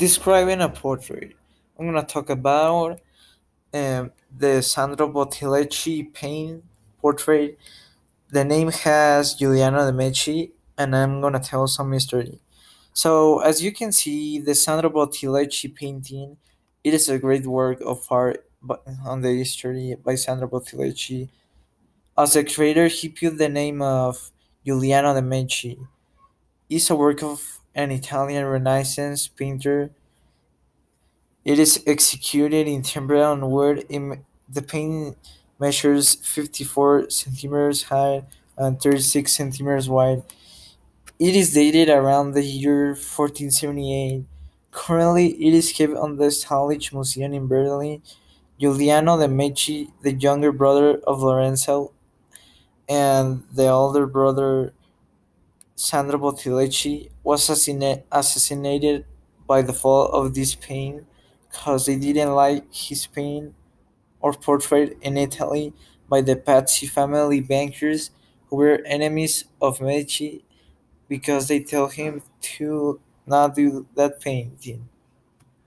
describing a portrait. I'm gonna talk about um, the Sandro Botticelli paint portrait. The name has Giuliano de Medici, and I'm gonna tell some history. So, as you can see, the Sandro Botticelli painting, it is a great work of art on the history by Sandro Botticelli. As a creator, he put the name of Giuliano de Medici. It's a work of an Italian Renaissance painter It is executed in tempera and wood. The painting measures 54 centimeters high and 36 centimeters wide. It is dated around the year 1478. Currently, it is kept on the Staatliche Museum in Berlin. Giuliano de' Medici, the younger brother of Lorenzo, and the older brother Sandro Botticelli, was assassina- assassinated by the fall of this painting because they didn't like his painting or portrayed in Italy by the Pazzi family bankers who were enemies of Medici because they told him to not do that painting.